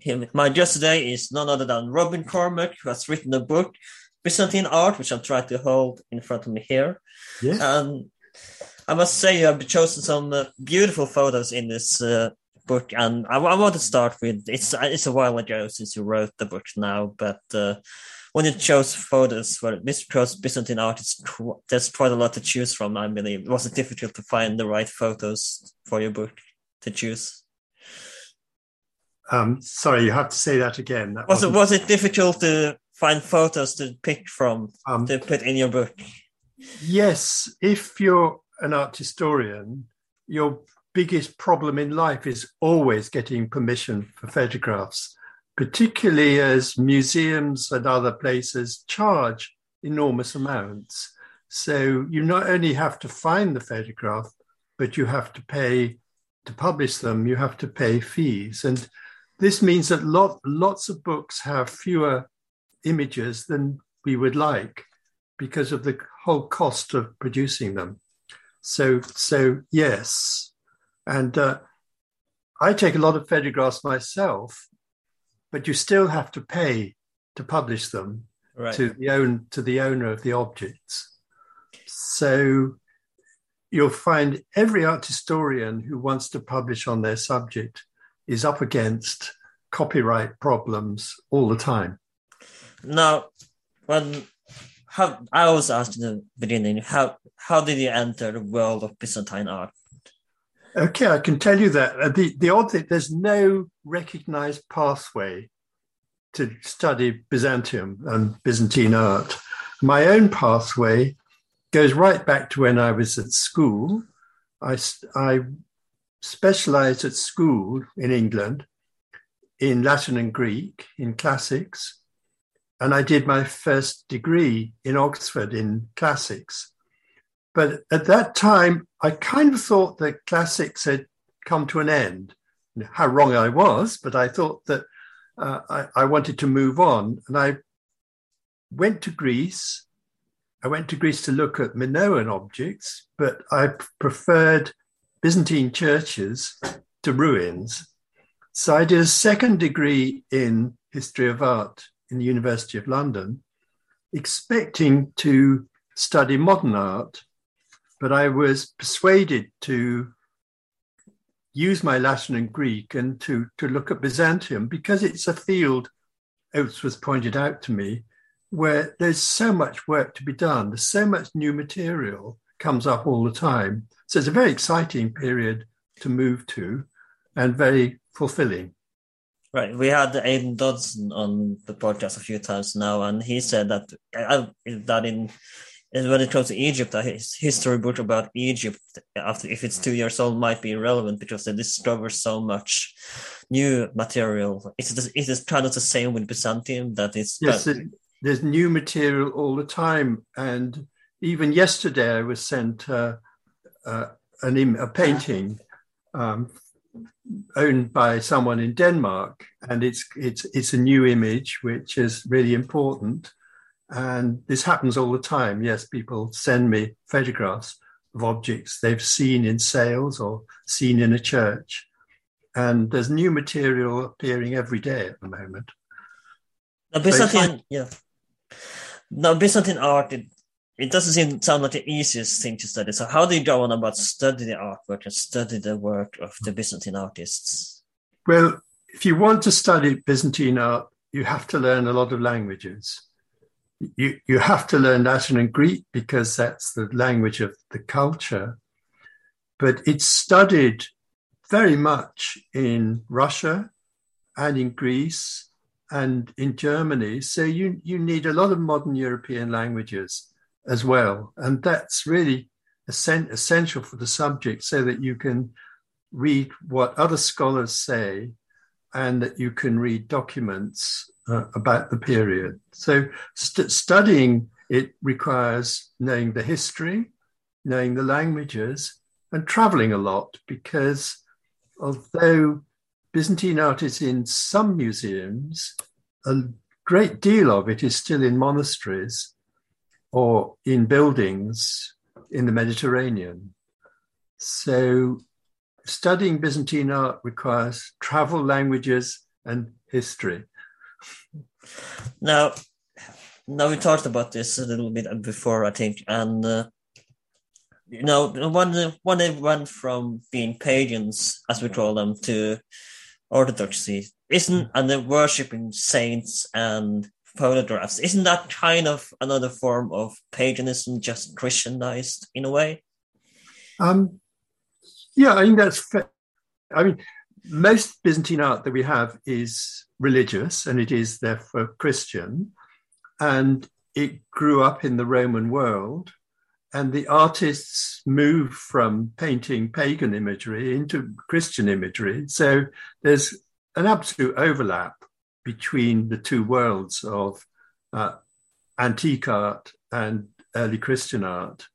Him. My guest today is none other than Robin Cormack, who has written a book, Byzantine Art, which I'm trying to hold in front of me here. Yes. And I must say, you have chosen some uh, beautiful photos in this uh, book, and I, I want to start with it's it's a while ago since you wrote the book now, but uh, when you chose photos for this because Byzantine art, is qu- there's quite a lot to choose from. I believe was it difficult to find the right photos for your book to choose? Um, sorry, you have to say that again. That Was it wasn't- it difficult to find photos to pick from Um, to put in your book? Yes, if you're an art historian, your biggest problem in life is always getting permission for photographs, particularly as museums and other places charge enormous amounts. So you not only have to find the photograph, but you have to pay to publish them, you have to pay fees. And this means that lot, lots of books have fewer images than we would like because of the whole cost of producing them. So, so yes, and uh, I take a lot of photographs myself, but you still have to pay to publish them Right. to the own to the owner of the objects. So you'll find every art historian who wants to publish on their subject is up against copyright problems all the time. Now, when how I was asked in the beginning, how how did you enter the world of Byzantine art? Okay, I can tell you that. Uh, The, the odd thing, there's no recognized pathway to study Byzantium and Byzantine art. My own pathway goes right back to when I was at school. I, I specialized at school in England in Latin and Greek, in classics, and I did my first degree in Oxford in classics. But at that time, I kind of thought that classics had come to an end. How wrong I was, but I thought that uh, I, I wanted to move on. And I went to Greece. I went to Greece to look at Minoan objects, but I preferred Byzantine churches to ruins. So I did a second degree in history of art in the University of London, expecting to study modern art but I was persuaded to use my Latin and Greek and to, to look at Byzantium because it's a field, Oates was pointed out to me, where there's so much work to be done. There's so much new material comes up all the time. So it's a very exciting period to move to and very fulfilling. Right, we had Aidan Dodson on the podcast a few times now, and he said that uh, that in when it comes to Egypt, a his history book about Egypt, after if it's two years old, might be irrelevant because they discover so much new material. It's the- it is kind of the same with Byzantium that it's Yes, it, there's new material all the time. And even yesterday, I was sent uh, uh, an Im- a painting um, owned by someone in Denmark, and it's it's it's a new image, which is really important. And this happens all the time. Yes, people send me photographs of objects they've seen in sales or seen in a church, and there's new material appearing every day at the moment. Now, Byzantine, yeah. Now, Byzantine art, it, it doesn't seem sound like the easiest thing to study. So, how do you go on about study the artwork and study the work of the Byzantine artists? Well, if you want to study Byzantine art, you have to learn a lot of languages. You, you have to learn Latin and Greek because that's the language of the culture. but it's studied very much in Russia and in Greece and in Germany. So you, you need a lot of modern European languages as well. And that's really essential for the subject so that you can read what other scholars say and that you can read documents uh, about the period. So st- studying it requires knowing the history, knowing the languages, and traveling a lot because although Byzantine art is in some museums, a great deal of it is still in monasteries or in buildings in the Mediterranean. So studying Byzantine art requires travel, languages, and history. Now, now we talked about this a little bit before, I think, and uh, you know, when when they went from being pagans, as we call them, to orthodoxy, isn't and they're worshiping saints and photographs, isn't that kind of another form of paganism, just Christianized in a way? Um, yeah, I think that's. I mean, most Byzantine art that we have is religious and it is therefore Christian. And it grew up in the Roman world. And the artists moved from painting pagan imagery into Christian imagery. So there's an absolute overlap between the two worlds of uh, antique art and early Christian art.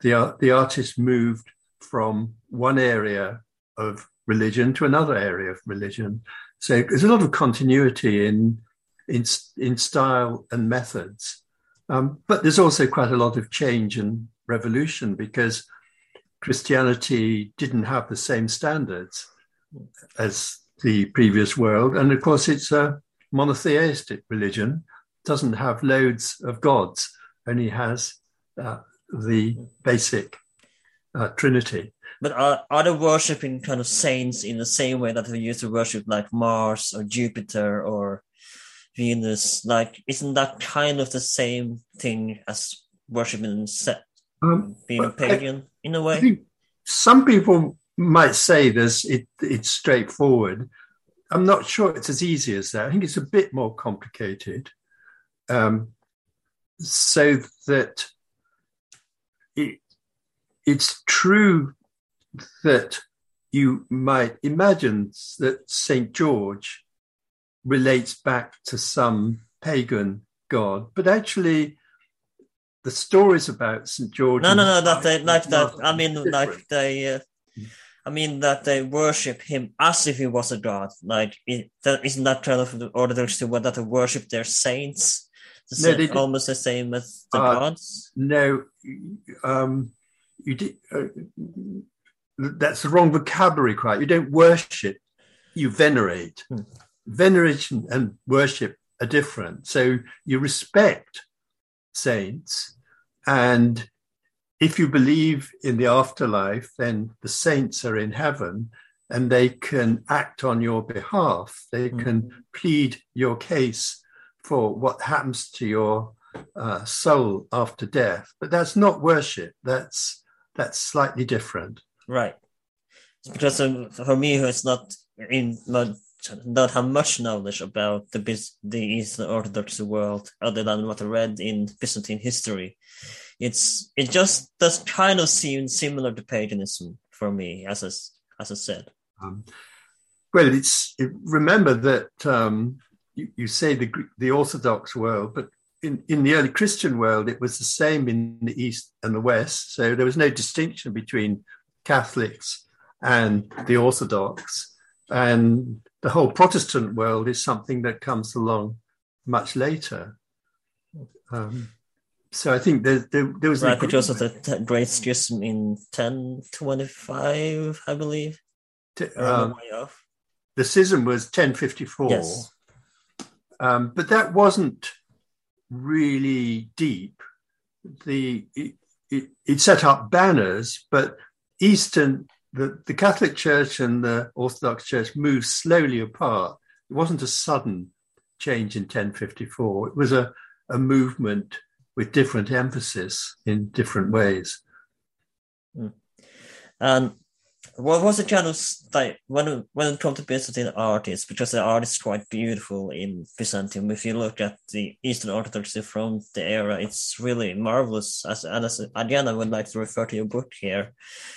The, the artist moved from one area of religion to another area of religion. So there's a lot of continuity in in, in style and methods, um, but there's also quite a lot of change and revolution because Christianity didn't have the same standards as the previous world, and of course it's a monotheistic religion, doesn't have loads of gods, only has uh, the basic uh, Trinity. But are, are they worshipping kind of saints in the same way that we used to worship like Mars or Jupiter or Venus? Like, isn't that kind of the same thing as worshiping set, um, being a pagan I, in a way? Some people might say this. It, it's straightforward. I'm not sure it's as easy as that. I think it's a bit more complicated. Um, so that it, it's true that you might imagine that St. George relates back to some pagan god, but actually, the stories about St. George. No, no, no, that they like that. I mean, different. like they. Uh, I mean that they worship him as if he was a god. Like, is isn't that kind of the Orthodox to what that they worship their saints? The no, same, almost the same as the uh, gods. No, um, you did. Uh, that's the wrong vocabulary, quite. You don't worship, you venerate. Hmm. Veneration and worship are different. So you respect saints, and if you believe in the afterlife, then the saints are in heaven and they can act on your behalf. They hmm. can plead your case for what happens to your uh, soul after death. But that's not worship. That's that's slightly different. Right. Because for me, who is not in not don't have much knowledge about the the Eastern Orthodox world other than what I read in Byzantine history, it's it just does kind of seem similar to paganism for me, as I, as I said. Um, well, it's it, remember that um, you, you say the the Orthodox world, but in, in the early Christian world, it was the same in the East and the West. So there was no distinction between Catholics and the Orthodox. And the whole Protestant world is something that comes along much later. Um, so I think there, there, there was right, which also the Great Schism in 1025, I believe. Um, the schism was 1054. Yes. Um, but that wasn't really deep. The it, it, it, set up banners, but Eastern the, the Catholic Church and the Orthodox Church moved slowly apart. It wasn't a sudden change in 1054. It was a, a movement with different emphasis in different ways. Mm. And what was the kind of like when when it comes to Byzantine artists? Because the art is quite beautiful in Byzantium. If you look at the Eastern Orthodoxy from the era, it's really marvelous. As and as I would like to refer to your book here,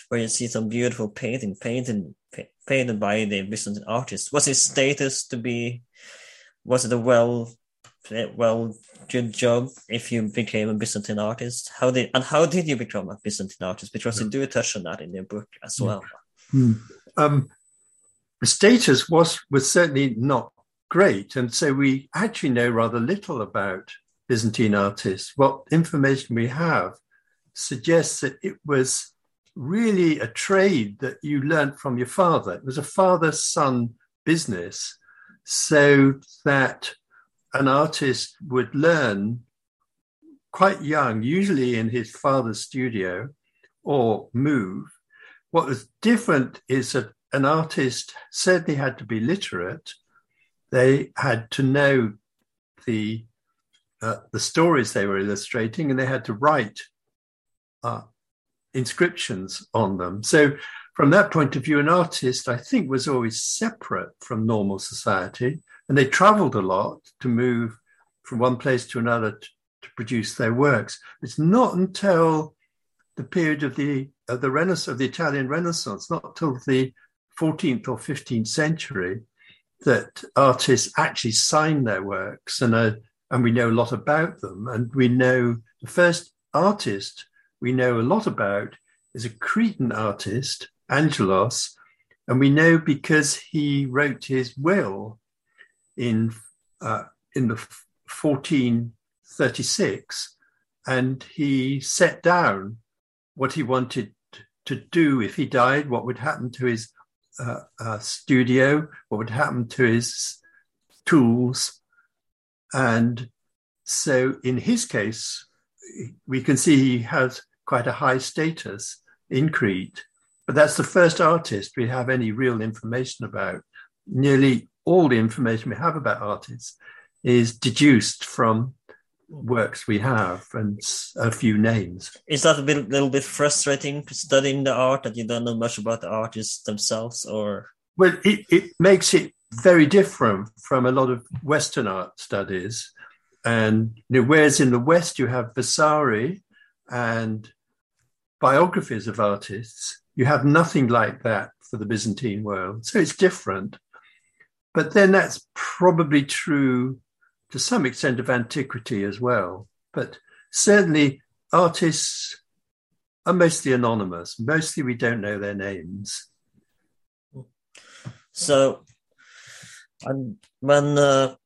where you see some beautiful painting, painting, painted by the Byzantine artists. Was his status to be? Was it a well well, good job if you became a Byzantine artist. How did and how did you become a Byzantine artist? Because you do touch on that in your book as well. Hmm. Um, the status was was certainly not great, and so we actually know rather little about Byzantine artists. What information we have suggests that it was really a trade that you learned from your father. It was a father son business, so that an artist would learn quite young, usually in his father's studio, or move. What was different is that an artist certainly had to be literate. They had to know the uh, the stories they were illustrating, and they had to write uh, inscriptions on them. So, from that point of view, an artist, I think, was always separate from normal society. And they traveled a lot to move from one place to another to, to produce their works. It's not until the period of the of the Renaissance, of the Italian Renaissance, not till the 14th or 15th century, that artists actually sign their works, and uh, and we know a lot about them. And we know the first artist we know a lot about is a Cretan artist, Angelos, and we know because he wrote his will in uh, in the 1436, and he set down what he wanted to do if he died, what would happen to his uh, uh, studio, what would happen to his tools, and so in his case, we can see he has quite a high status in Crete. But that's the first artist we have any real information about. Nearly all the information we have about artists is deduced from works we have and a few names. Is that a bit, little bit frustrating studying the art that you don't know much about the artists themselves, or? Well, it, it makes it very different from a lot of Western art studies. And you know, whereas in the West you have Vasari and biographies of artists, you have nothing like that for the Byzantine world. So it's different. But then that's probably true to some extent of antiquity as well. But certainly artists are mostly anonymous. Mostly we don't know their names. So, and when uh,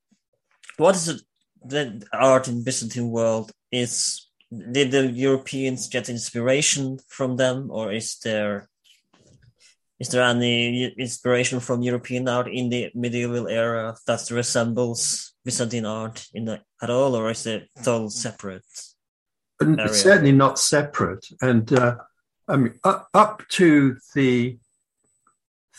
what is it the art in Byzantine world is did the Europeans get inspiration from them, or is there is there any inspiration from European art in the medieval era that resembles Byzantine art in the, at all, or is it all separate? Certainly not separate. And uh, I mean, up, up to the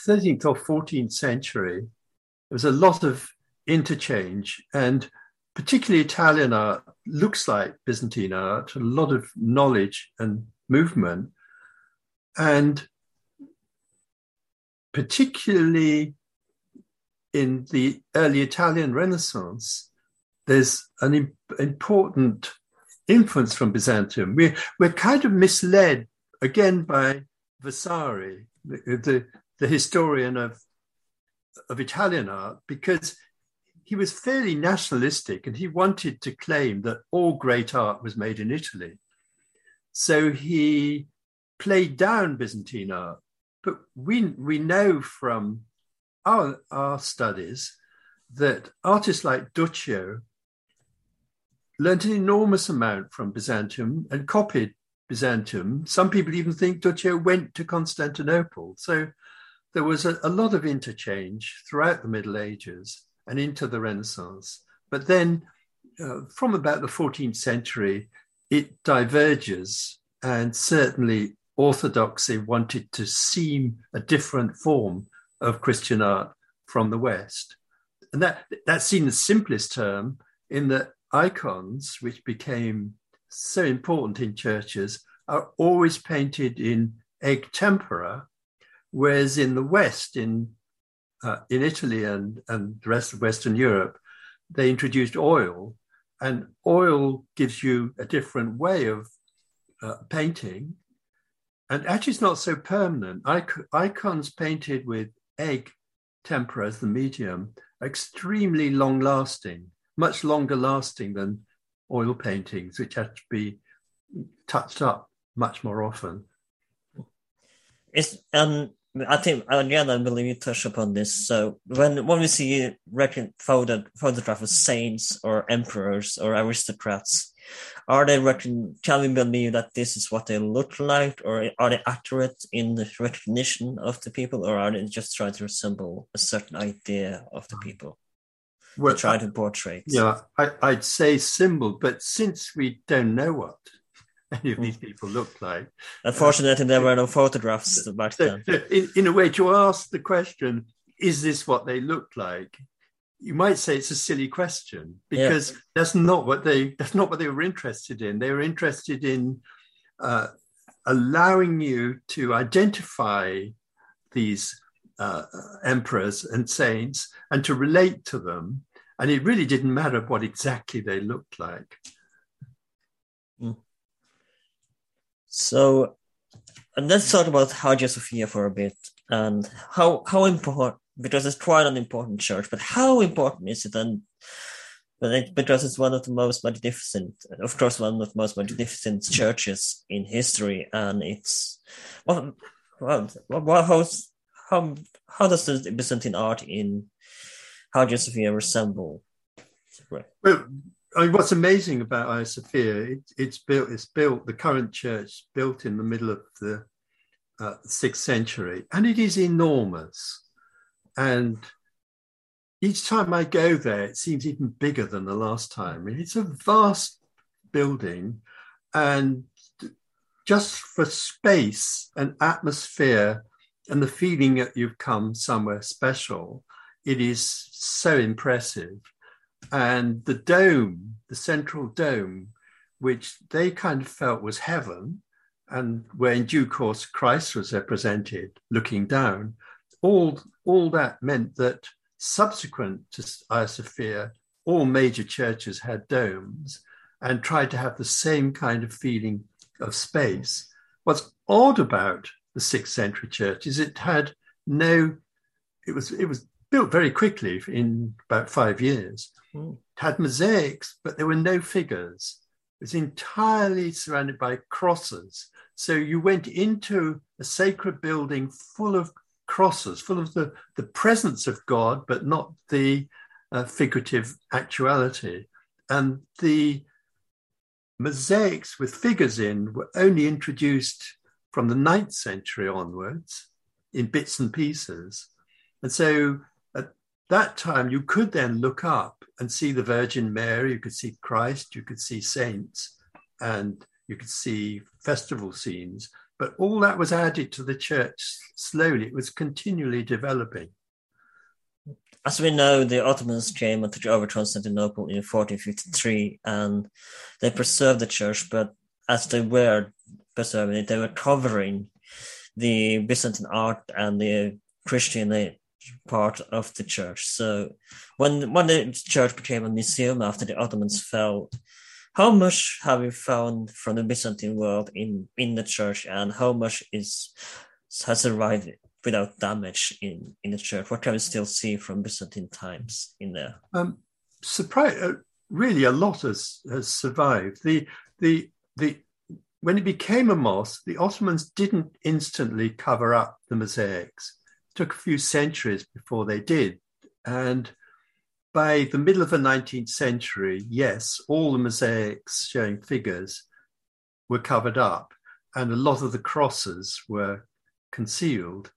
13th or 14th century, there was a lot of interchange, and particularly Italian art looks like Byzantine art, a lot of knowledge and movement. And particularly in the early Italian Renaissance, there's an imp- important influence from Byzantium. We're, we're kind of misled again by Vasari, the, the, the historian of, of Italian art, because he was fairly nationalistic and he wanted to claim that all great art was made in Italy. So he played down Byzantine art but we, we know from our, our studies that artists like Duccio learned an enormous amount from Byzantium and copied Byzantium. Some people even think Duccio went to Constantinople. So there was a, a lot of interchange throughout the Middle Ages and into the Renaissance. But then uh, from about the 14th century, it diverges. And certainly Orthodoxy wanted to seem a different form of Christian art from the West. And that, that's seen the simplest term in that icons, which became so important in churches, are always painted in egg tempera, Whereas in the West, in uh, in Italy and, and the rest of Western Europe, they introduced oil, and oil gives you a different way of uh, painting. And actually, it's not so permanent. icons painted with egg tempera as the medium are extremely long lasting, much longer lasting than oil paintings, which have to be touched up much more often. It's um I think again I believe you touch upon this. So when when we see record photo photograph of saints or emperors or aristocrats, are they reckon can we believe that this is what they look like, or are they accurate in the recognition of the people, or are they just trying to resemble a certain idea of the people? Well, try to portray. Yeah, I, I'd say symbol, but since we don't know what any of these hmm. people look like. Unfortunately, uh, there were no photographs back then. In, in, a way, to ask the question, is this what they look like? You might say it's a silly question because yeah. that's not what they that's not what they were interested in. They were interested in uh, allowing you to identify these uh, emperors and saints and to relate to them. And it really didn't matter what exactly they looked like. Mm. So and let's talk about Hagia Sophia for a bit and how how important because it's quite an important church, but how important is it and because it's one of the most magnificent, of course, one of the most magnificent churches in history, and it's well, well, well how how how does the Byzantine art in Hagia Sophia resemble? Well, I mean, what's amazing about Hagia Sophia, it, it's built. It's built. The current church built in the middle of the uh, sixth century, and it is enormous. And each time I go there, it seems even bigger than the last time. It's a vast building, and just for space and atmosphere and the feeling that you've come somewhere special, it is so impressive and the dome, the central dome, which they kind of felt was heaven, and where in due course Christ was represented looking down, all, all that meant that subsequent to Hagia Sophia, all major churches had domes and tried to have the same kind of feeling of space. What's odd about the sixth century church is it had no, it was, it was built very quickly in about five years. Mm. It had mosaics, but there were no figures. It was entirely surrounded by crosses. So you went into a sacred building full of crosses, full of the, the presence of God, but not the uh, figurative actuality. And the mosaics with figures in were only introduced from the ninth century onwards in bits and pieces. And so at that time you could then look up and see the Virgin Mary, you could see Christ, you could see saints, and you could see festival scenes. But all that was added to the church slowly, it was continually developing. As we know, the Ottomans came and took over Constantinople in 1453 and they preserved the church, but as they were preserving it, they were covering the Byzantine art and the Christian part of the church. So when when the church became a museum after the Ottomans fell, how much have you found from the Byzantine world in in the church, and how much is has survived without damage in in the church? What can we still see from Byzantine times in there? Um, surprise, uh, really, a lot has has survived. The the the when it became a mosque, the Ottomans didn't instantly cover up the mosaics It took a few centuries before they did. And by the middle of the 19th century, yes, all the mosaics showing figures were covered up, and a lot of the crosses were concealed.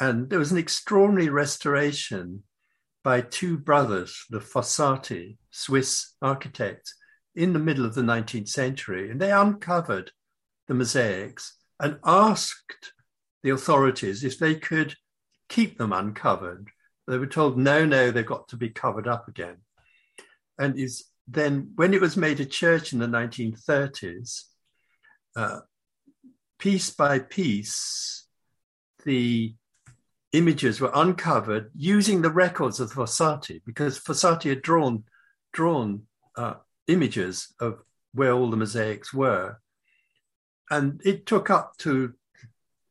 And there was an extraordinary restoration by two brothers, the Fossati, Swiss architects, in the middle of the 19th century. And they uncovered the mosaics and asked the authorities if they could keep them uncovered. They were told, no, no, they've got to be covered up again. And is then when it was made a church in the 1930s, uh, piece by piece, the images were uncovered using the records of Fossati, because Fossati had drawn drawn uh, images of where all the mosaics were, and it took up to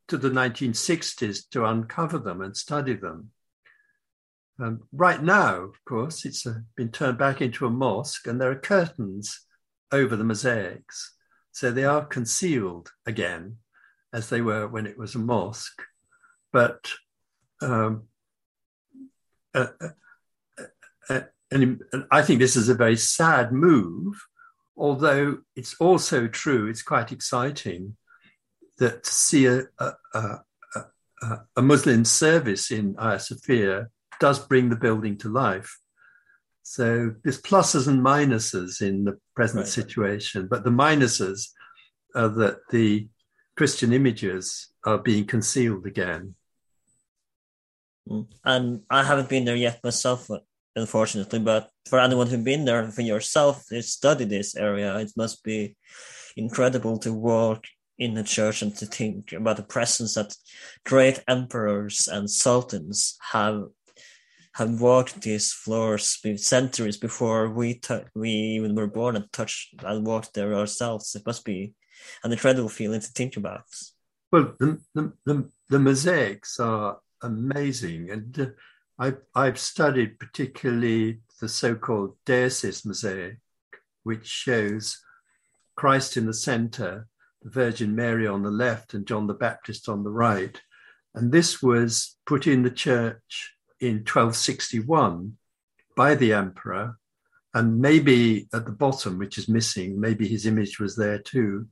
to the 1960s to uncover them and study them. Um, right now, of course, it's uh, been turned back into a mosque, and there are curtains over the mosaics, so they are concealed again, as they were when it was a mosque. But um, uh, uh, uh, and, and I think this is a very sad move, although it's also true, it's quite exciting that to see a, a, a, a Muslim service in Hagia Sophia does bring the building to life. So there's pluses and minuses in the present right. situation, but the minuses are that the Christian images are being concealed again. Mm. And I haven't been there yet myself, unfortunately. But for anyone who's been there, for yourself, to studied this area, it must be incredible to walk in the church and to think about the presence that great emperors and sultans have have walked these floors centuries before we t- we even were born and touched and walked there ourselves. It must be an incredible feeling to think about. Well, the the, the, the mosaics are amazing. And I, I've studied particularly the so called Deesis mosaic, which shows Christ in the center, the Virgin Mary on the left, and John the Baptist on the right. And this was put in the church in 1261 by the emperor. And maybe at the bottom, which is missing, maybe his image was there too.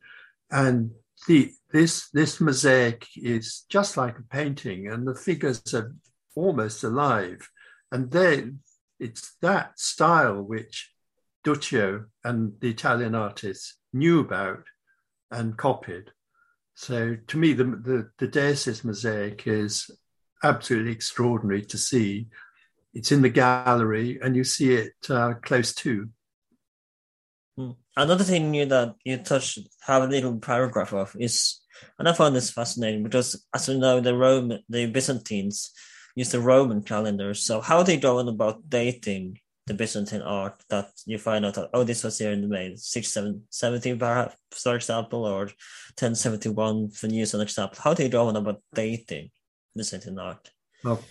And the, this, this mosaic is just like a painting, and the figures are almost alive. And then it's that style which Duccio and the Italian artists knew about and copied. So to me, the, the, the Deesis mosaic is absolutely extraordinary to see. It's in the gallery and you see it uh, close to. Hmm. Another thing you, that you touched, have a little paragraph of is, and I found this fascinating because, as we know, the Roman, the Byzantines used the Roman calendar. So how they go on about dating the Byzantine art that you find out that oh this was here in the May six seven seventy perhaps for example or ten seventy one for use an example. How do they go about dating Byzantine art? Well,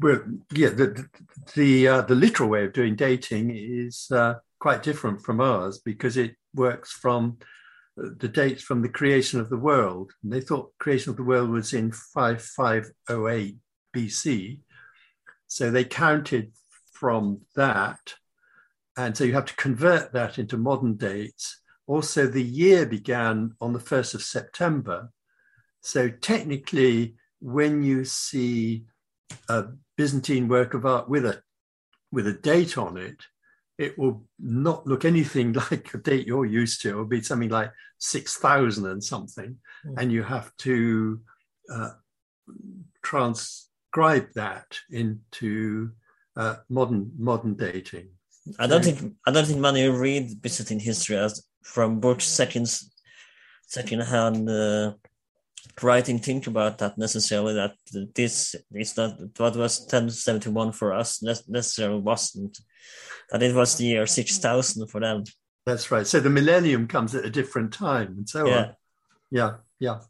well yeah, the the uh, the literal way of doing dating is uh, quite different from ours because it works from uh, the dates from the creation of the world. And they thought creation of the world was in 5508 BC. So they counted from that. And so you have to convert that into modern dates. Also, the year began on the 1st of September. So technically, when you see a Byzantine work of art with a with a date on it, it will not look anything like a date you're used to. It will be something like 6,000 and something. Mm. And you have to uh, transcribe that into uh, modern modern dating. I don't think I don't think many read Byzantine history as from books second second hand uh, writing think about that necessarily that this is not what was 1071 for us necessarily wasn't that it was the year 6000 for them. That's right. So the millennium comes at a different time and so yeah. on. Yeah, yeah.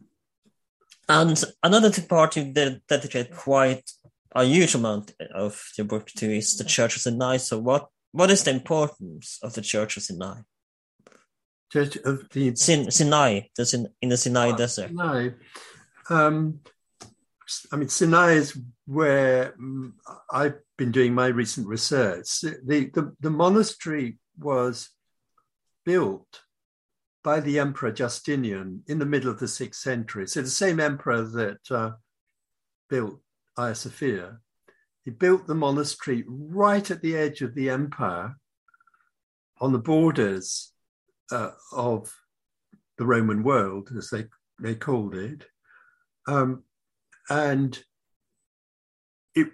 And another part you dedicate quite a huge amount of your book to is the churches in Sinai. So what what is the importance of the churches in Sinai? Church of the Sin, Sinai, the Sin, in the Sinai oh, Desert. Sinai. Um, I mean, Sinai is where mm, I've been doing my recent research. The, the, the monastery was built by the Emperor Justinian in the middle of the sixth century. So the same emperor that uh, built Hagia Sophia, he built the monastery right at the edge of the empire on the borders uh, of the Roman world, as they, they called it. Um, and it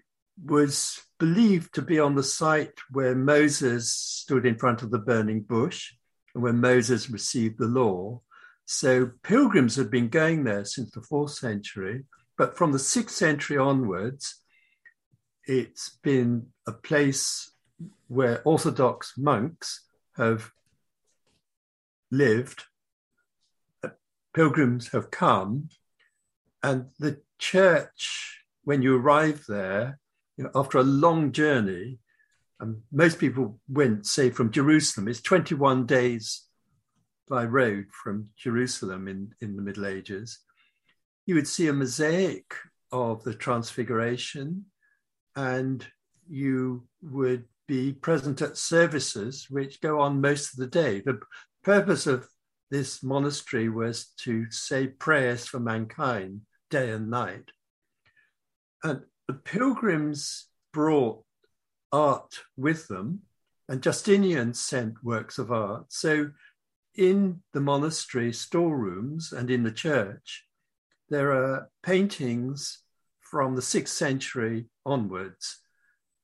was believed to be on the site where Moses stood in front of the burning bush and when Moses received the law. So pilgrims had been going there since the fourth century, But from the sixth century onwards, it's been a place where Orthodox monks have lived, uh, pilgrims have come, and the church, when you arrive there, you know, after a long journey, and most people went, say, from Jerusalem, it's 21 days by road from Jerusalem in, in the Middle Ages. You would see a mosaic of the Transfiguration, and you would be present at services which go on most of the day. The purpose of this monastery was to say prayers for mankind day and night. And the pilgrims brought art with them, and Justinian sent works of art. So, in the monastery storerooms and in the church, there are paintings from the sixth century onwards.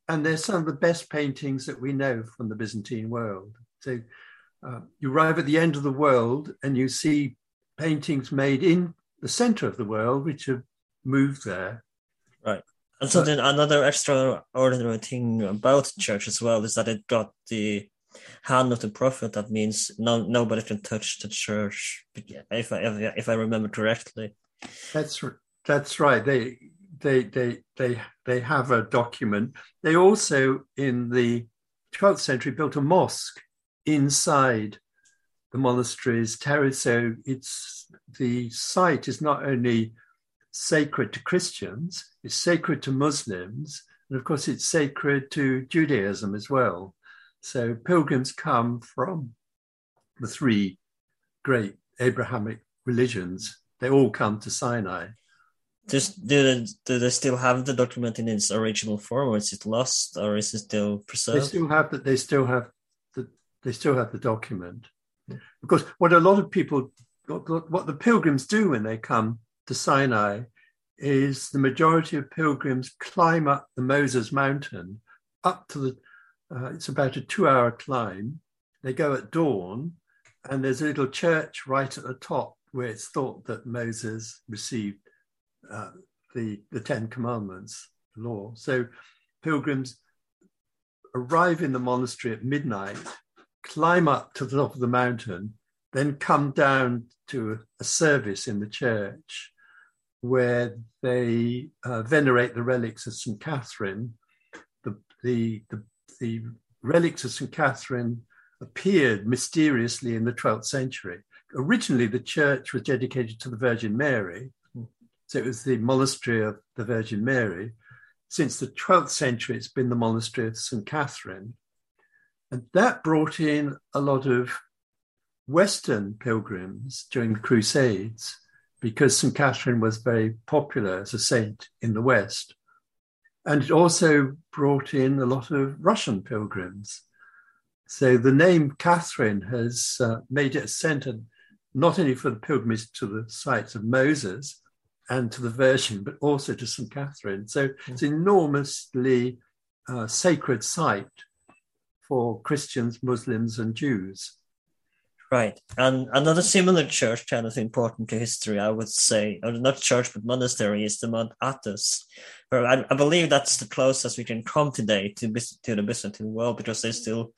And they're some of the best paintings that we know from the Byzantine world. So, uh, you arrive at the end of the world and you see paintings made in the center of the world, which have moved there. Right. And so then another extraordinary thing about the church as well is that it got the hand of the prophet. That means no nobody can touch the church. If I if, if I remember correctly. That's that's right. They they they they they have a document. They also in the 12th century built a mosque inside the monastery's terrace. So it's the site is not only sacred to Christians, it's sacred to Muslims, and of course, it's sacred to Judaism as well. So pilgrims come from the three great Abrahamic religions. They all come to Sinai. Just do they, do they still have the document in its original form, or is it lost, or is it still preserved? They still have that. They still have. They still have the document, because what a lot of people, what, the pilgrims do when they come to Sinai is the majority of pilgrims climb up the Moses mountain up to the, uh, it's about a two hour climb. They go at dawn, and there's a little church right at the top where it's thought that Moses received uh, the, the Ten Commandments, law. So pilgrims arrive in the monastery at midnight, climb up to the top of the mountain, then come down to a service in the church where they uh, venerate the relics of St. Catherine. The, the, the, the relics of St. Catherine appeared mysteriously in the 12th century. Originally, the church was dedicated to the Virgin Mary, so it was the monastery of the Virgin Mary. Since the 12th century, it's been the monastery of St. Catherine. And that brought in a lot of Western pilgrims during the Crusades because St. Catherine was very popular as a saint in the West. And it also brought in a lot of Russian pilgrims. So the name Catherine has uh, made it a center not only for the pilgrimage to the sites of Moses and to the Virgin, but also to St. Catherine. So it's an enormously uh, sacred site for Christians, Muslims, and Jews. Right. And another similar church kind of important to history, I would say, or not church, but monastery, is the Mount Athos. Where I, I believe that's the closest we can come today to, to the Byzantine world because they still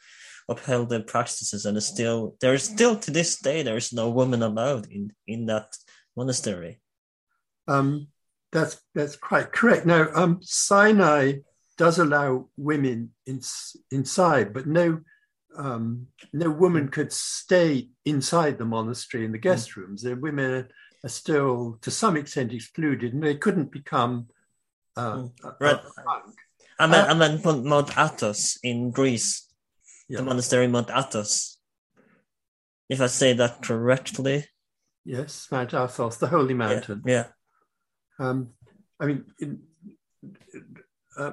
upheld their practices and still, there is still to this day, there is no woman allowed in, in that monastery. Um, that's, that's quite correct. Now, um, Sinai does allow women in, inside, but no um, no woman could stay inside the monastery in the guest rooms. The women are still, to some extent, excluded, and they couldn't become uh, right. A, a monk. And then, uh, and then Mount Athos in Greece, yeah. the monastery Mount Athos. If I say that correctly. Yes, Mount Athos, the holy mountain. Yeah. yeah. Um, I mean, in, uh,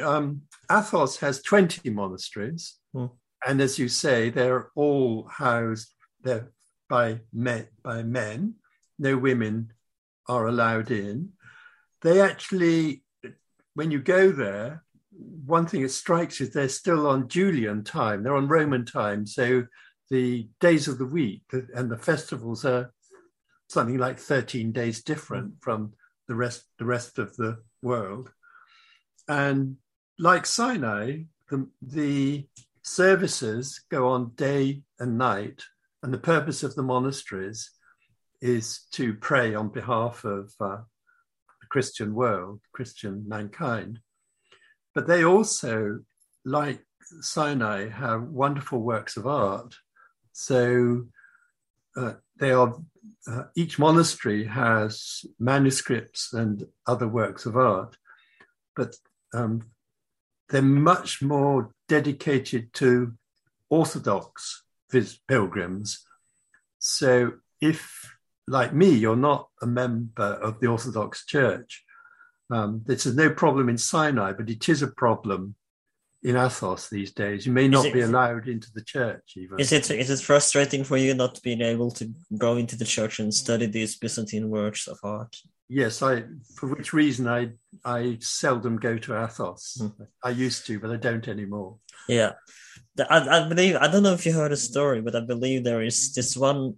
um, Athos has 20 monasteries. Mm. And as you say, they're all housed there by men, by men. No women are allowed in. They actually, when you go there, one thing that strikes is they're still on Julian time. They're on Roman time. So the days of the week and the festivals are something like 13 days different from the rest the rest of the world. And like Sinai, the, the services go on day and night, and the purpose of the monasteries is to pray on behalf of uh, the Christian world, Christian mankind. But they also, like Sinai, have wonderful works of art. So uh, they are uh, each monastery has manuscripts and other works of art, but um, they're much more dedicated to Orthodox pilgrims. So if, like me, you're not a member of the Orthodox Church, um, this is no problem in Sinai, but it is a problem in Athos these days. You may not it, be allowed into the church even. Is it is it frustrating for you not being able to go into the church and study these Byzantine works of art? Yes, I for which reason I I seldom go to Athos. Mm. I used to, but I don't anymore. Yeah. I, I believe I don't know if you heard a story, but I believe there is this one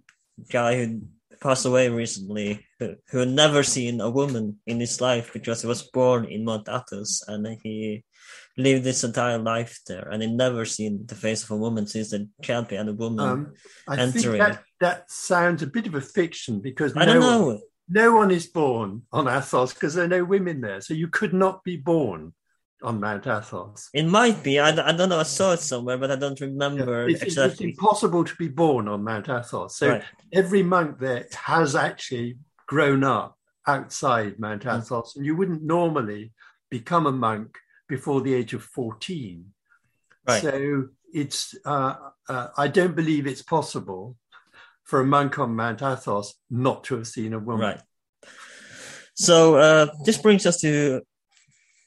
guy who passed away recently who, who had never seen a woman in his life because he was born in Mount Athos and he lived his entire life there, and he never seen the face of a woman since there can't be any woman um, I entering. Think that, that sounds a bit of a fiction because I no don't know. One, no one is born on Athos because there are no women there, so you could not be born on Mount Athos. It might be. I, I don't know. I saw it somewhere, but I don't remember yeah, it's, exactly. It's impossible to be born on Mount Athos. So right. every monk there has actually grown up outside Mount hmm. Athos, mm. and you wouldn't normally become a monk before the age of 14. Right. So it's, uh, uh, I don't believe it's possible for a monk on Mount Athos not to have seen a woman. Right. So uh, this brings us to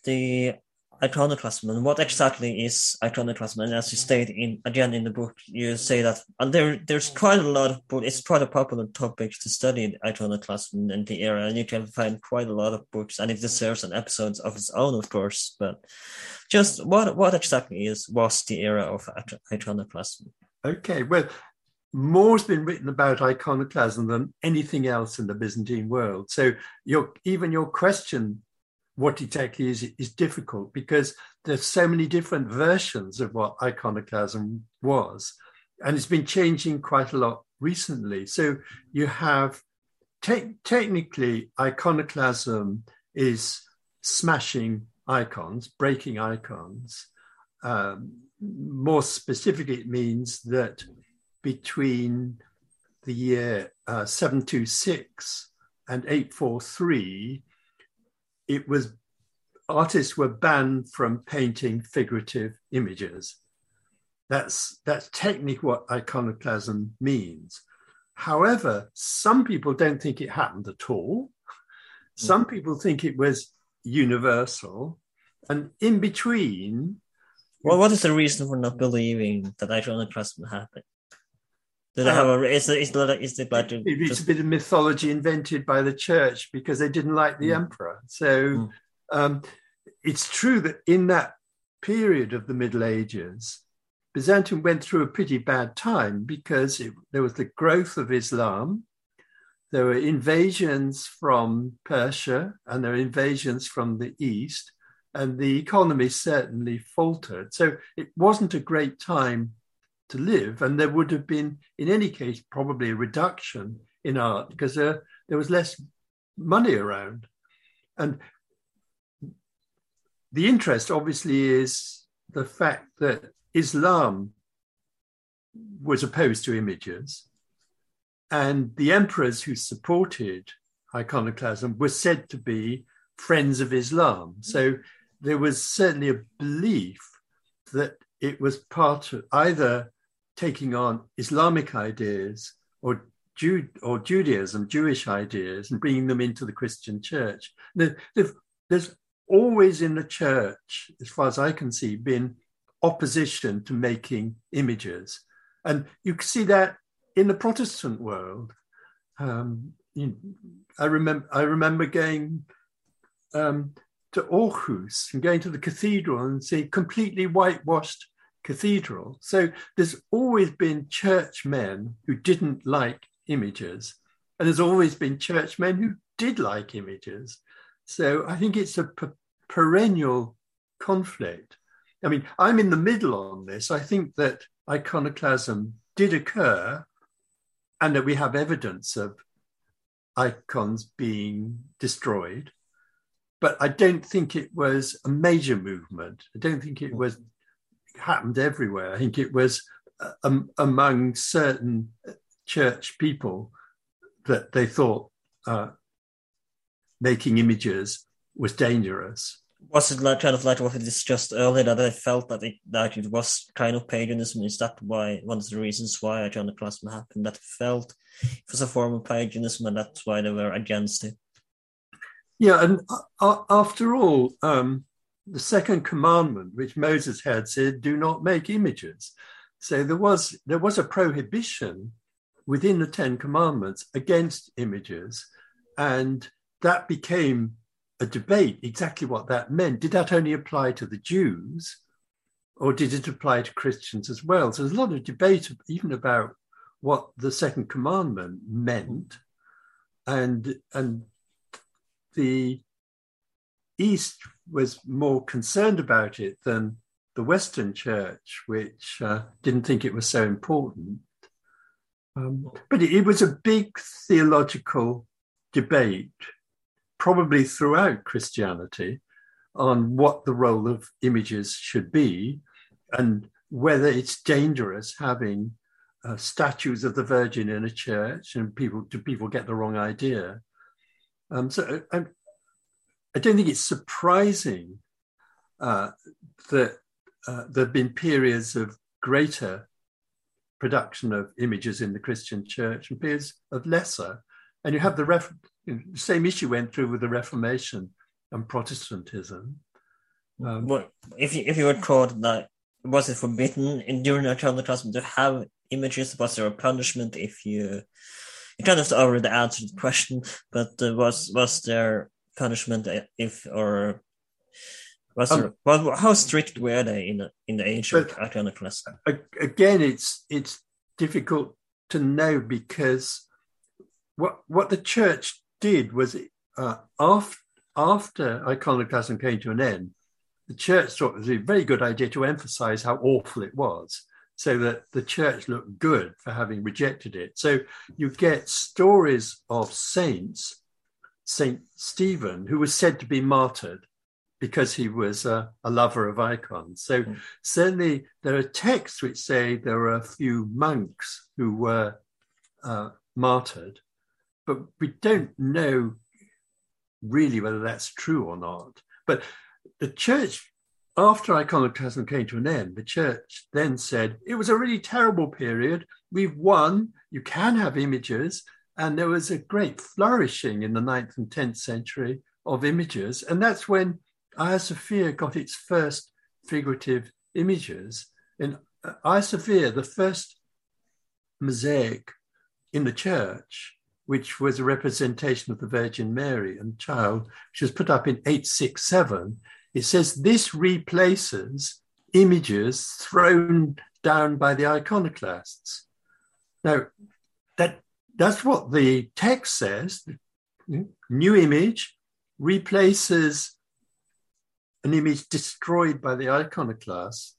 the iconoclasm and what exactly is iconoclasm and as you state in again in the book you say that and there there's quite a lot of books it's quite a popular topic to study iconoclasm and the era and you can find quite a lot of books and it deserves an episode of its own of course but just what what exactly is was the era of iconoclasm okay well more's been written about iconoclasm than anything else in the byzantine world. So your even your question what exactly is is difficult because there's so many different versions of what iconoclasm was and it's been changing quite a lot recently. So you have te- technically iconoclasm is smashing icons breaking icons. Um, more specifically it means that between the year uh, 726 and 843 it was artists were banned from painting figurative images. That's that's technically what iconoclasm means. However, some people don't think it happened at all. Some mm. people think it was universal, and in between. Well, what is the reason for not believing that iconoclasm happened? Have a? Is is it, is it it's just... a bit of mythology invented by the church because they didn't like the mm. emperor. So mm. um, it's true that in that period of the Middle Ages, Byzantium went through a pretty bad time because it, there was the growth of Islam, there were invasions from Persia, and there were invasions from the east, and the economy certainly faltered. So it wasn't a great time to live. And there would have been, in any case, probably a reduction in art because there, there was less money around. And the interest, obviously, is the fact that Islam was opposed to images. And the emperors who supported iconoclasm were said to be friends of Islam. So there was certainly a belief that it was part of either taking on Islamic ideas or Jude or Judaism, Jewish ideas, and bringing them into the Christian church. There's always in the church, as far as I can see, been opposition to making images, and you can see that in the Protestant world. Um, you, I remember I remember going um, to Aarhus and going to the cathedral and seeing completely whitewashed cathedral. So there's always been churchmen who didn't like images, and there's always been churchmen who did like images. So I think it's a perennial conflict. I mean, I'm in the middle on this. I think that iconoclasm did occur and that we have evidence of icons being destroyed. But I don't think it was a major movement. I don't think it mm. was happened everywhere. I think it was uh, um, among certain church people that they thought uh, making images was dangerous. Was it like kind of like what we discussed earlier that I felt that it that it was kind of paganism? Is that why one of the reasons why iconoclasm happened? That felt it was a form of paganism, and that's why they were against it. Yeah, and uh, after all, um, the second commandment, which Moses had, said, "Do not make images." So there was there was a prohibition within the Ten Commandments against images, and that became a debate exactly what that meant. Did that only apply to the Jews, or did it apply to Christians as well? So there's a lot of debate even about what the second commandment meant, and and the East was more concerned about it than the Western Church, which uh, didn't think it was so important. Um, but it, it was a big theological debate probably throughout Christianity on what the role of images should be and whether it's dangerous having uh, statues of the Virgin in a church and people do people get the wrong idea. Um, so I, I, don't think it's surprising uh, that uh, there have been periods of greater production of images in the Christian church and periods of lesser. And you have the ref- same issue went through with the Reformation and Protestantism. Um, well, if you if you were taught that was it forbidden in during the classroom to have images? Was there a punishment if you? You kind of already answered the question, but uh, was was there punishment if or was um, well, how strict were they in the, in the ancient iconoclasm? Again, it's it's difficult to know because what what the church did was uh, after, after iconoclasm came to an end, the church thought it was a very good idea to emphasize how awful it was so that the church looked good for having rejected it. So you get stories of saints, Saint Stephen, who was said to be martyred because he was a, a lover of icons. So mm. certainly there are texts which say there were a few monks who were uh, martyred, but we don't know really whether that's true or not. But the church, after iconoclasm came to an end, the church then said it was a really terrible period. We've won. You can have images. And there was a great flourishing in the 9th and 10th century of images. And that's when Hagia Sophia got its first figurative images. In Hagia Sophia, the first mosaic in the church which was a representation of the Virgin Mary and child, which was put up in 867, it says this replaces images thrown down by the iconoclasts. Now, that, that's what the text says. New image replaces an image destroyed by the iconoclasts.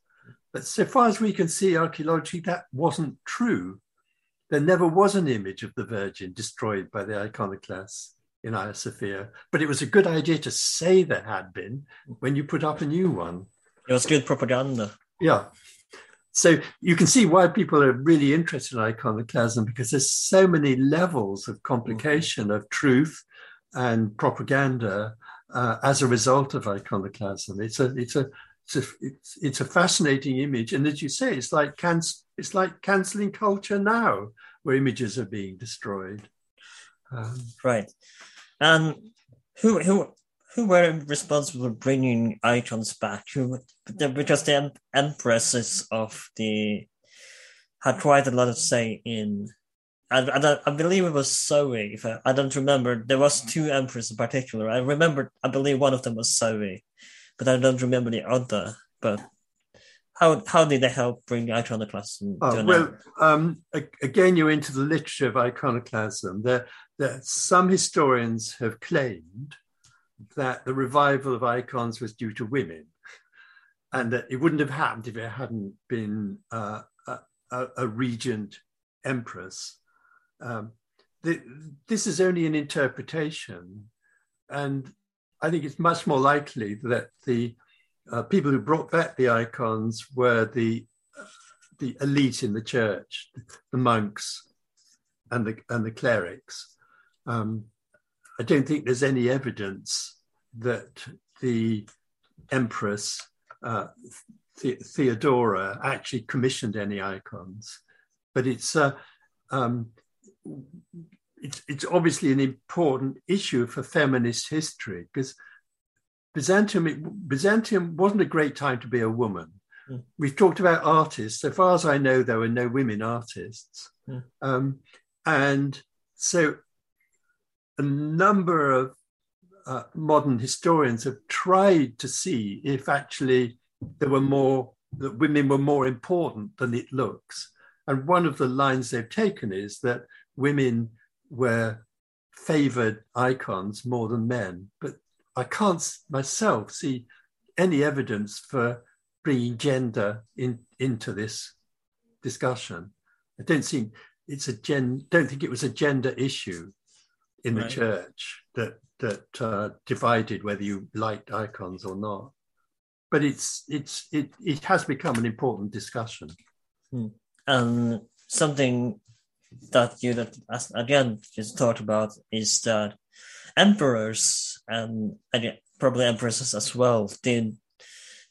But so far as we can see archaeologically, that wasn't true there never was an image of the Virgin destroyed by the iconoclasts in Hagia Sophia, but it was a good idea to say there had been when you put up a new one. It was good propaganda. Yeah. So you can see why people are really interested in iconoclasm because there's so many levels of complication of truth and propaganda uh, as a result of iconoclasm. It's a it's a it's a, it's, it's a fascinating image, and as you say, it's like it's like canceling culture now, where images are being destroyed. Um, right, and who who who were responsible for bringing icons back? Who because the empresses of the had quite a lot of say in. I, I, I believe it was Zoe. If I, I don't remember, there was two empresses in particular. I remember. I believe one of them was Zoe but I don't remember the other. But how how did they help bring iconoclasm? Oh, well, um, again, you're into the literature of iconoclasm. There, there, some historians have claimed that the revival of icons was due to women, and that it wouldn't have happened if it hadn't been uh, a, a, regent empress. Um, the, this is only an interpretation, and I think it's much more likely that the uh, people who brought back the icons were the the elite in the church, the monks and the and the clerics. Um, I don't think there's any evidence that the empress uh, the- Theodora actually commissioned any icons, but it's uh, um, it's it's obviously an important issue for feminist history because Byzantium Byzantium wasn't a great time to be a woman. Mm. We've talked about artists. So far as I know, there were no women artists, mm. um, and so a number of uh, modern historians have tried to see if actually there were more that women were more important than it looks. And one of the lines they've taken is that women were favored icons more than men. But I can't myself see any evidence for bringing gender in, into this discussion. I don't think it's a gen. Don't think it was a gender issue in right. the church that that uh, divided whether you liked icons or not. But it's it's it it has become an important discussion. Hmm. And something that you that again just talked about is that emperors and again, probably empresses as well did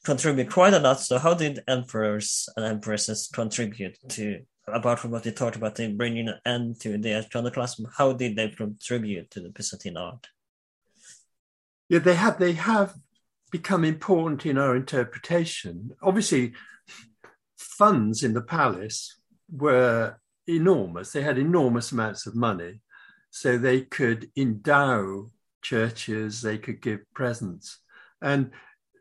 contribute quite a lot. So how did emperors and empresses contribute to apart from what you talked about in bringing an end to the iconoclasm, how did they contribute to the Byzantine art? Yeah, they have they have become important in our interpretation. Obviously, funds in the palace were enormous. They had enormous amounts of money, so they could endow churches, they could give presents. And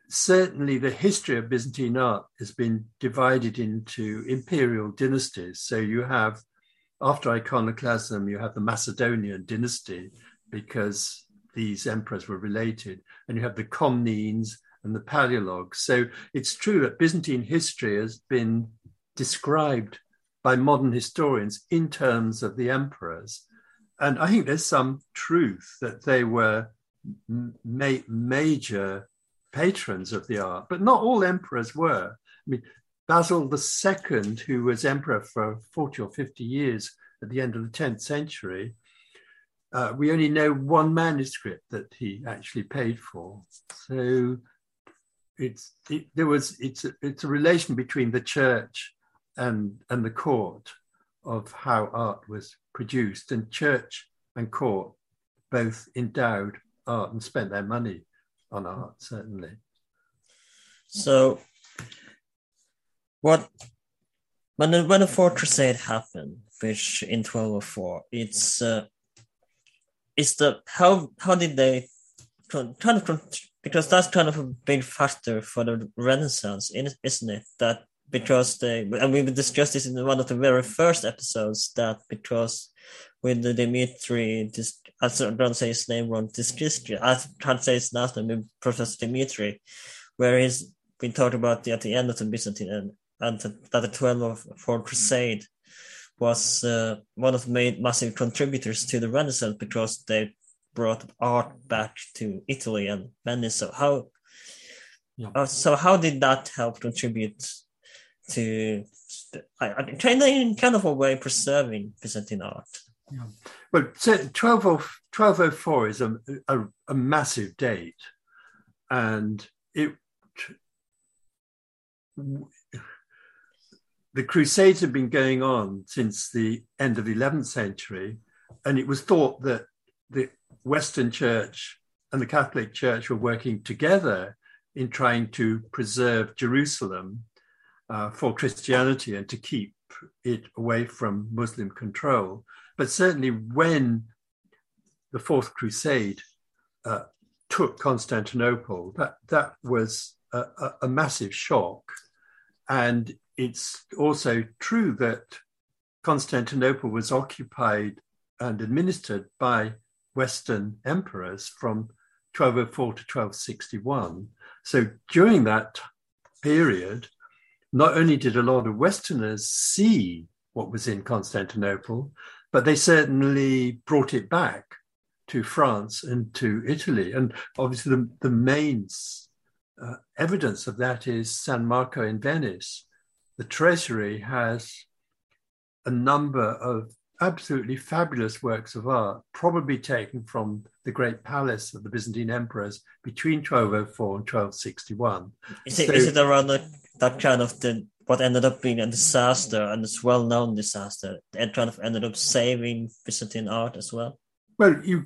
certainly the history of Byzantine art has been divided into imperial dynasties. So you have, after iconoclasm, you have the Macedonian dynasty because these emperors were related, and you have the Comnines and the Palaeologs. So it's true that Byzantine history has been described by modern historians in terms of the emperors. And I think there's some truth that they were ma- major patrons of the art, but not all emperors were. I mean, Basil II, who was emperor for 40 or 50 years at the end of the 10th century, uh, we only know one manuscript that he actually paid for. So it's it, there was it's a, it's a relation between the church and and the court of how art was produced, and church and court both endowed art and spent their money on art, certainly. So, what when the, when the Fourth Crusade happened, which in 1204, it's uh, it's the how how did they kind of because that's kind of a big factor for the Renaissance, isn't it? That because they and we discussed this in one of the very first episodes that because with the Dimitri, this, I don't say his name wrong, this I can't say his last name, Professor Dimitri, where he's been talked about the, at the end of the Byzantine and, and that the 1204 Crusade was uh, one of the main massive contributors to the Renaissance because they brought art back to Italy and Venice. So how, yeah. uh, so how did that help contribute to, I, I kind of in kind of a way preserving Byzantine art? Yeah. Well, so 1204 is a, a, a massive date, and it the Crusades had been going on since the end of the 11th century, and it was thought that the Western Church and the Catholic Church were working together in trying to preserve Jerusalem uh, for Christianity and to keep it away from Muslim control. But certainly, when the Fourth Crusade uh, took Constantinople, that, that was a, a, a massive shock. And it's also true that Constantinople was occupied and administered by Western emperors from 1204 to 1261. So during that period, not only did a lot of Westerners see what was in Constantinople, but they certainly brought it back to France and to Italy. And obviously, the, the main uh, evidence of that is San Marco in Venice. The treasury has a number of absolutely fabulous works of art, probably taken from the great palace of the Byzantine emperors between 1204 and 1261. Is it, so, is it around the, that kind of the what ended up being a disaster and it's well-known disaster and kind of ended up saving Byzantine art as well? Well, you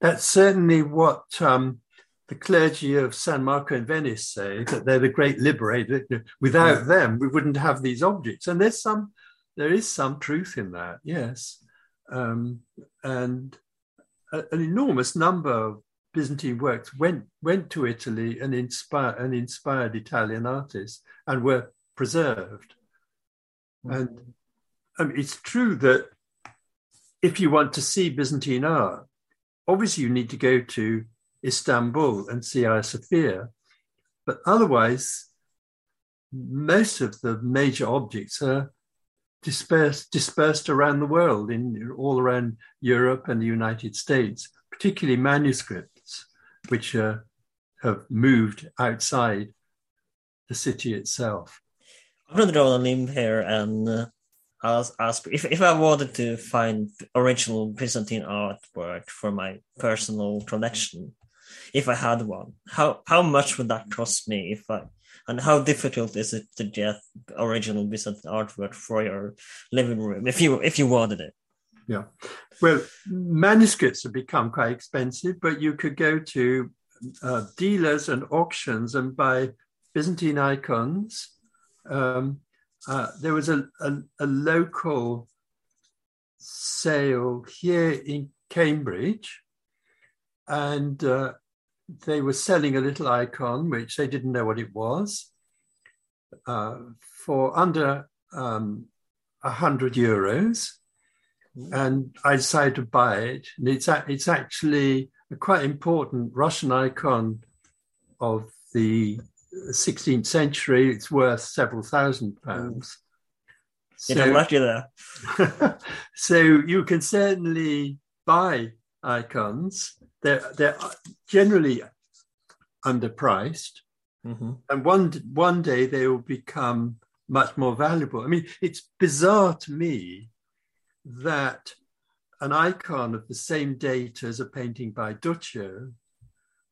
that's certainly what um, the clergy of San Marco in Venice say that they're the great liberator. Without yeah. them, we wouldn't have these objects. And there's some there is some truth in that, yes. Um, and a, an enormous number of Byzantine works went went to Italy and inspired and inspired Italian artists and were preserved. Mm-hmm. And I mean, it's true that if you want to see Byzantine art, obviously you need to go to Istanbul and see Hagia Sophia, but otherwise, most of the major objects are dispersed dispersed around the world, in all around Europe and the United States, particularly manuscripts, which uh, have moved outside the city itself. I'm going to draw a limb here and uh, ask, ask if, if I wanted to find original Byzantine artwork for my personal collection, if I had one, how how much would that cost me if I and how difficult is it to get original Byzantine artwork for your living room if you if you wanted it? Yeah, well, manuscripts have become quite expensive, but you could go to uh, dealers and auctions and buy Byzantine icons. Um, uh, there was a, a, a local sale here in Cambridge, and uh, they were selling a little icon, which they didn't know what it was, uh, for under um, 100 euros. And I decided to buy it. And it's, it's actually a quite important Russian icon of the 16th century. It's worth several thousand pounds. So, lucky there. so you can certainly buy icons they're they're generally underpriced, mm-hmm. and one one day they will become much more valuable. I mean, it's bizarre to me that an icon of the same date as a painting by Duccio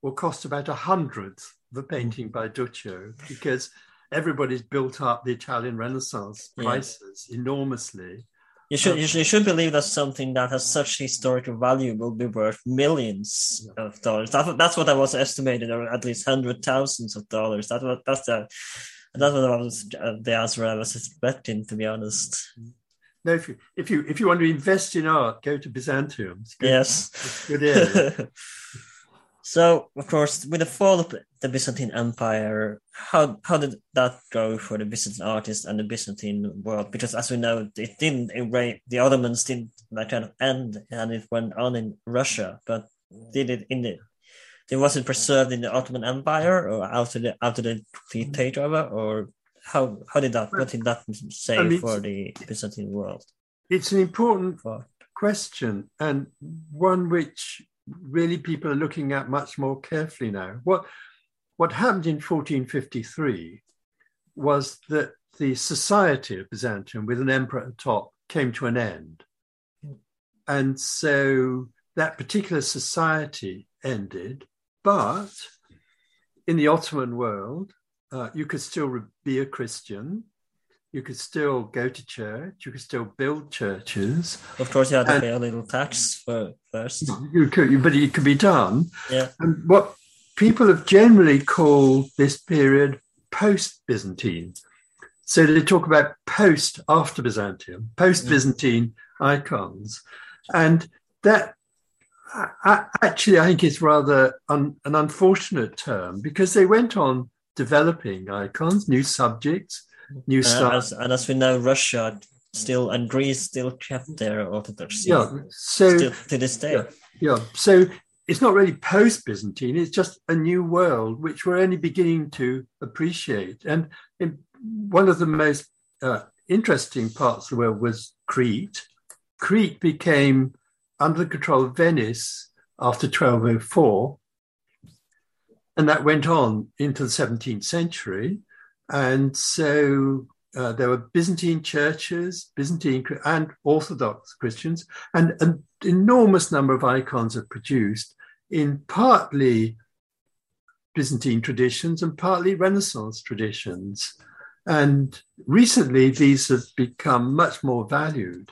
will cost about a hundredth of a painting by Duccio because everybody's built up the Italian Renaissance prices yeah. enormously. You should, you should, you should believe that something that has such historical value will be worth millions yeah. of dollars. That, that's what I was estimated, or at least hundred thousands of dollars. That what that's the that's what I was uh, the answer I was expecting, to be honest. No, if you if you if you want to invest in art, go to Byzantium. Yes, good So, of course, with the fall of the Byzantine Empire, how how did that go for the Byzantine artists and the Byzantine world? Because, as we know, it didn't erase the Ottomans didn't like kind of end, and it went on in Russia. But did it in the? It wasn't preserved in the Ottoman Empire or after the after the takeover, or how how did that what did that say I mean, for the Byzantine world? It's an important question and one which really people are looking at much more carefully now. What, what happened in 1453 was that the society of Byzantium, with an emperor at the top, came to an end. Hmm. And so that particular society ended, but in the Ottoman world, uh, you could still be a Christian you could still go to church, you could still build churches. Of course, you had to pay a little tax for first. You could, but it could be done. Yeah. And what people have generally called this period post Byzantine. So they talk about post after Byzantium, post Byzantine icons. And that actually, I think, is rather un, an unfortunate term because they went on developing icons, new subjects, new stuff. As, and as we know, Russia still and Greece still kept their orthodoxy. Yeah, so still, to this day. Yeah, yeah. so it's not really post Byzantine, it's just a new world which we're only beginning to appreciate. And in, one of the most uh, interesting parts of the world was Crete. Crete became under the control of Venice after 1204. And that went on into the 17th century. And so uh, there were Byzantine churches, Byzantine and Orthodox Christians, and an enormous number of icons are produced in partly Byzantine traditions and partly Renaissance traditions. And recently, these have become much more valued.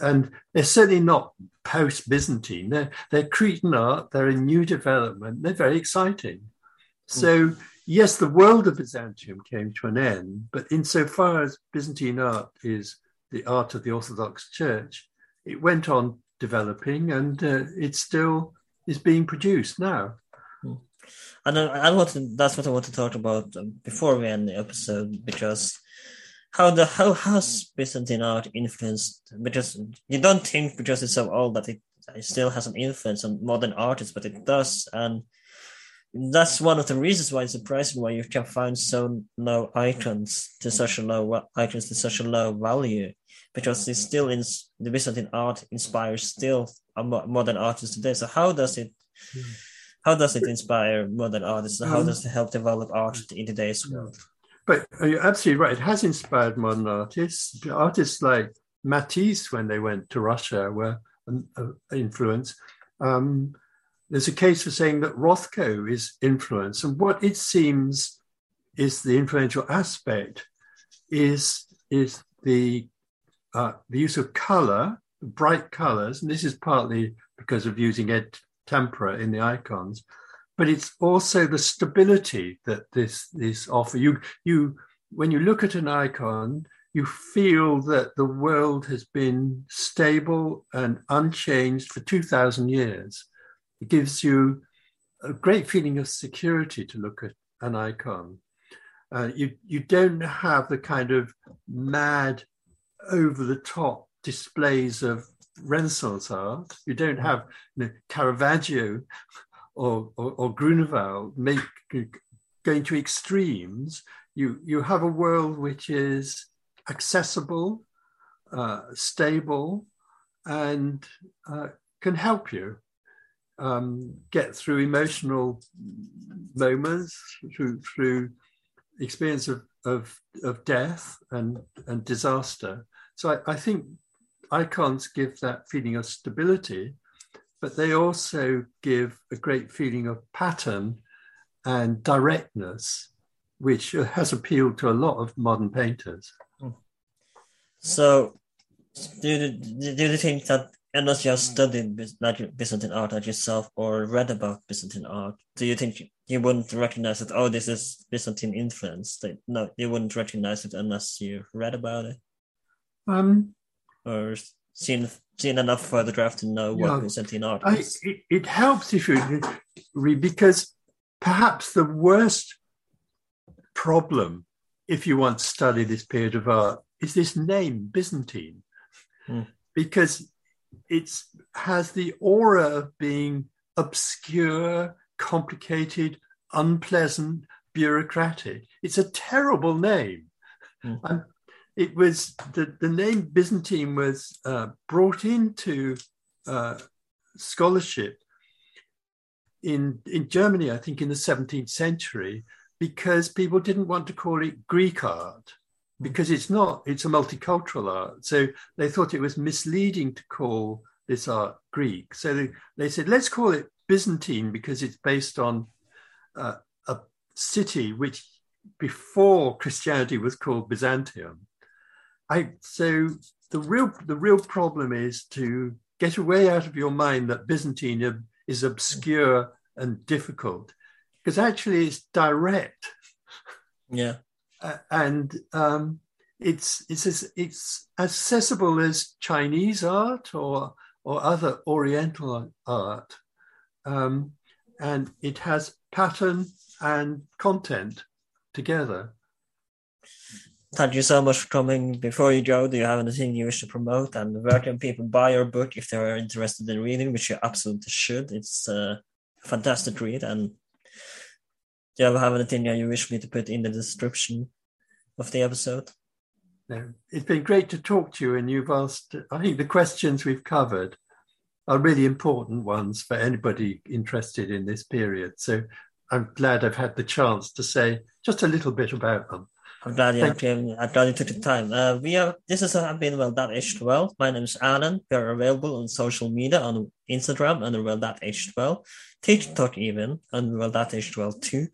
And they're certainly not post Byzantine. They're, they're Cretan art, they're a new development, they're very exciting. So, yes, the world of Byzantium came to an end, but insofar as Byzantine art is the art of the Orthodox Church, it went on developing and uh, it still is being produced now. And I, I want to, that's what I want to talk about um, before we end the episode because how the how has Byzantine art influenced? Because you don't think because it's so old that it, it still has an influence on modern artists, but it does, and that's one of the reasons why it's surprising why you can find so low icons to such a low icons to such a low value because it's still in the Byzantine art inspires still a modern artists today. So how does it? How does it inspire modern artists? How um, does it help develop art in today's world? But you're absolutely right. It has inspired modern artists. Artists like Matisse, when they went to Russia, were an influence. Um, there's a case for saying that Rothko is influence, and what it seems is the influential aspect is is the uh, the use of color, bright colors, and this is partly because of using egg tempera in the icons, but it's also the stability that this this offer. You you when you look at an icon, you feel that the world has been stable and unchanged for two thousand years. It gives you a great feeling of security to look at an icon. Uh, you you don't have the kind of mad, over the top displays of Renaissance art. You don't have you know, Caravaggio or, or, or Grunewald make, going to extremes. You, you have a world which is accessible, uh, stable, and uh, can help you um, get through emotional moments, through, through experience of, of, of death and, and disaster. So I, I think icons give that feeling of stability, but they also give a great feeling of pattern and directness, which has appealed to a lot of modern painters. So, do you, do you think that unless you have studied Byzantine art at yourself or read about Byzantine art, do you think you wouldn't recognize that, oh, this is Byzantine influence? No, you wouldn't recognize it unless you read about it? Um, or seen seen enough photograph to know what yeah, Byzantine art is? It, it helps if you read because perhaps the worst problem, if you want to study this period of art, is this name Byzantine, hmm. because it has the aura of being obscure, complicated, unpleasant, bureaucratic. It's a terrible name. And it was the, the name Byzantine was uh, brought into uh, scholarship in, in Germany, I think in the 17th century, because people didn't want to call it Greek art because it's not, it's a multicultural art. So they thought it was misleading to call this art Greek. So they, they said, let's call it Byzantine because it's based on uh, a city which before Christianity was called Byzantium. I so the real the real problem is to get away out of your mind that Byzantine is obscure and difficult, because actually it's direct. Yeah, and um, it's it's as, it's accessible as Chinese art or or other Oriental art, um, and it has pattern and content together. Thank you so much for coming. Before you go, do you have anything you wish to promote? And where can people buy your book if they are interested in reading, which you absolutely should? It's a fantastic read. And do you have anything you wish me to put in the description of the episode? No. It's been great to talk to you, and you've asked, I think the questions we've covered are really important ones for anybody interested in this period. So I'm glad I've had the chance to say just a little bit about them. I'm glad you actually, I'm glad you took the time. Uh, we are this has been well that aged well. My name is Alan. We are available on social media on Instagram under well that aged well, TikTok even and well that aged well too.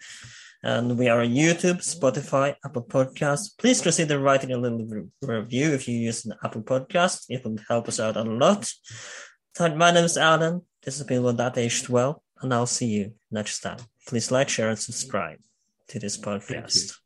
And we are on YouTube, Spotify, Apple Podcasts. Please consider writing a little review if you use an Apple Podcast. It will help us out a lot. My name is Alan. This has been well that aged well, and I'll see you next time. Please like, share, and subscribe to this podcast.